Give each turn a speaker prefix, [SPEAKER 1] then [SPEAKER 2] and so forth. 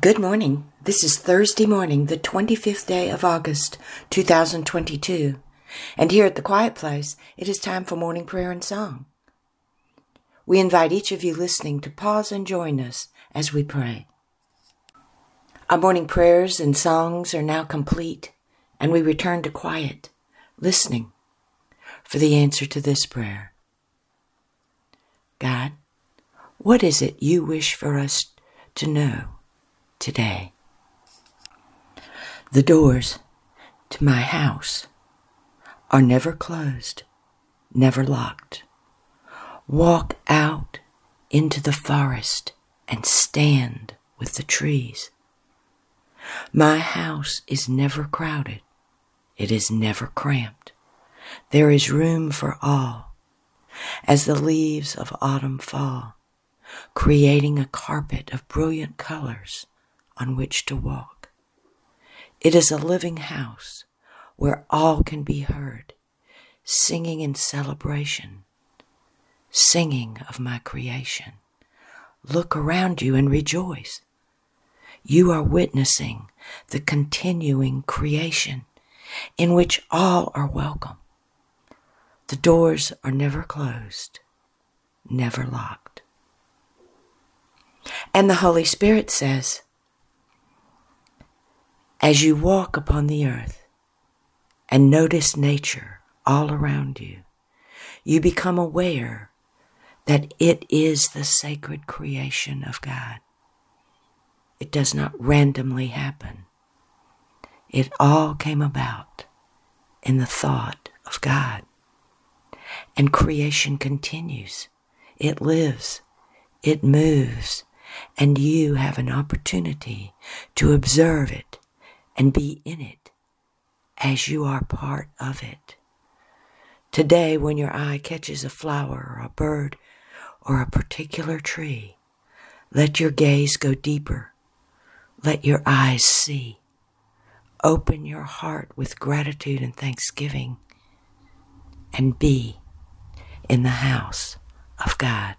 [SPEAKER 1] Good morning. This is Thursday morning, the 25th day of August, 2022. And here at the Quiet Place, it is time for morning prayer and song. We invite each of you listening to pause and join us as we pray. Our morning prayers and songs are now complete, and we return to quiet, listening for the answer to this prayer. God, what is it you wish for us to know? Today. The doors to my house are never closed, never locked. Walk out into the forest and stand with the trees. My house is never crowded. It is never cramped. There is room for all. As the leaves of autumn fall, creating a carpet of brilliant colors on which to walk. It is a living house where all can be heard, singing in celebration, singing of my creation. Look around you and rejoice. You are witnessing the continuing creation in which all are welcome. The doors are never closed, never locked. And the Holy Spirit says, as you walk upon the earth and notice nature all around you, you become aware that it is the sacred creation of God. It does not randomly happen. It all came about in the thought of God. And creation continues. It lives. It moves. And you have an opportunity to observe it and be in it as you are part of it. Today, when your eye catches a flower or a bird or a particular tree, let your gaze go deeper. Let your eyes see. Open your heart with gratitude and thanksgiving and be in the house of God.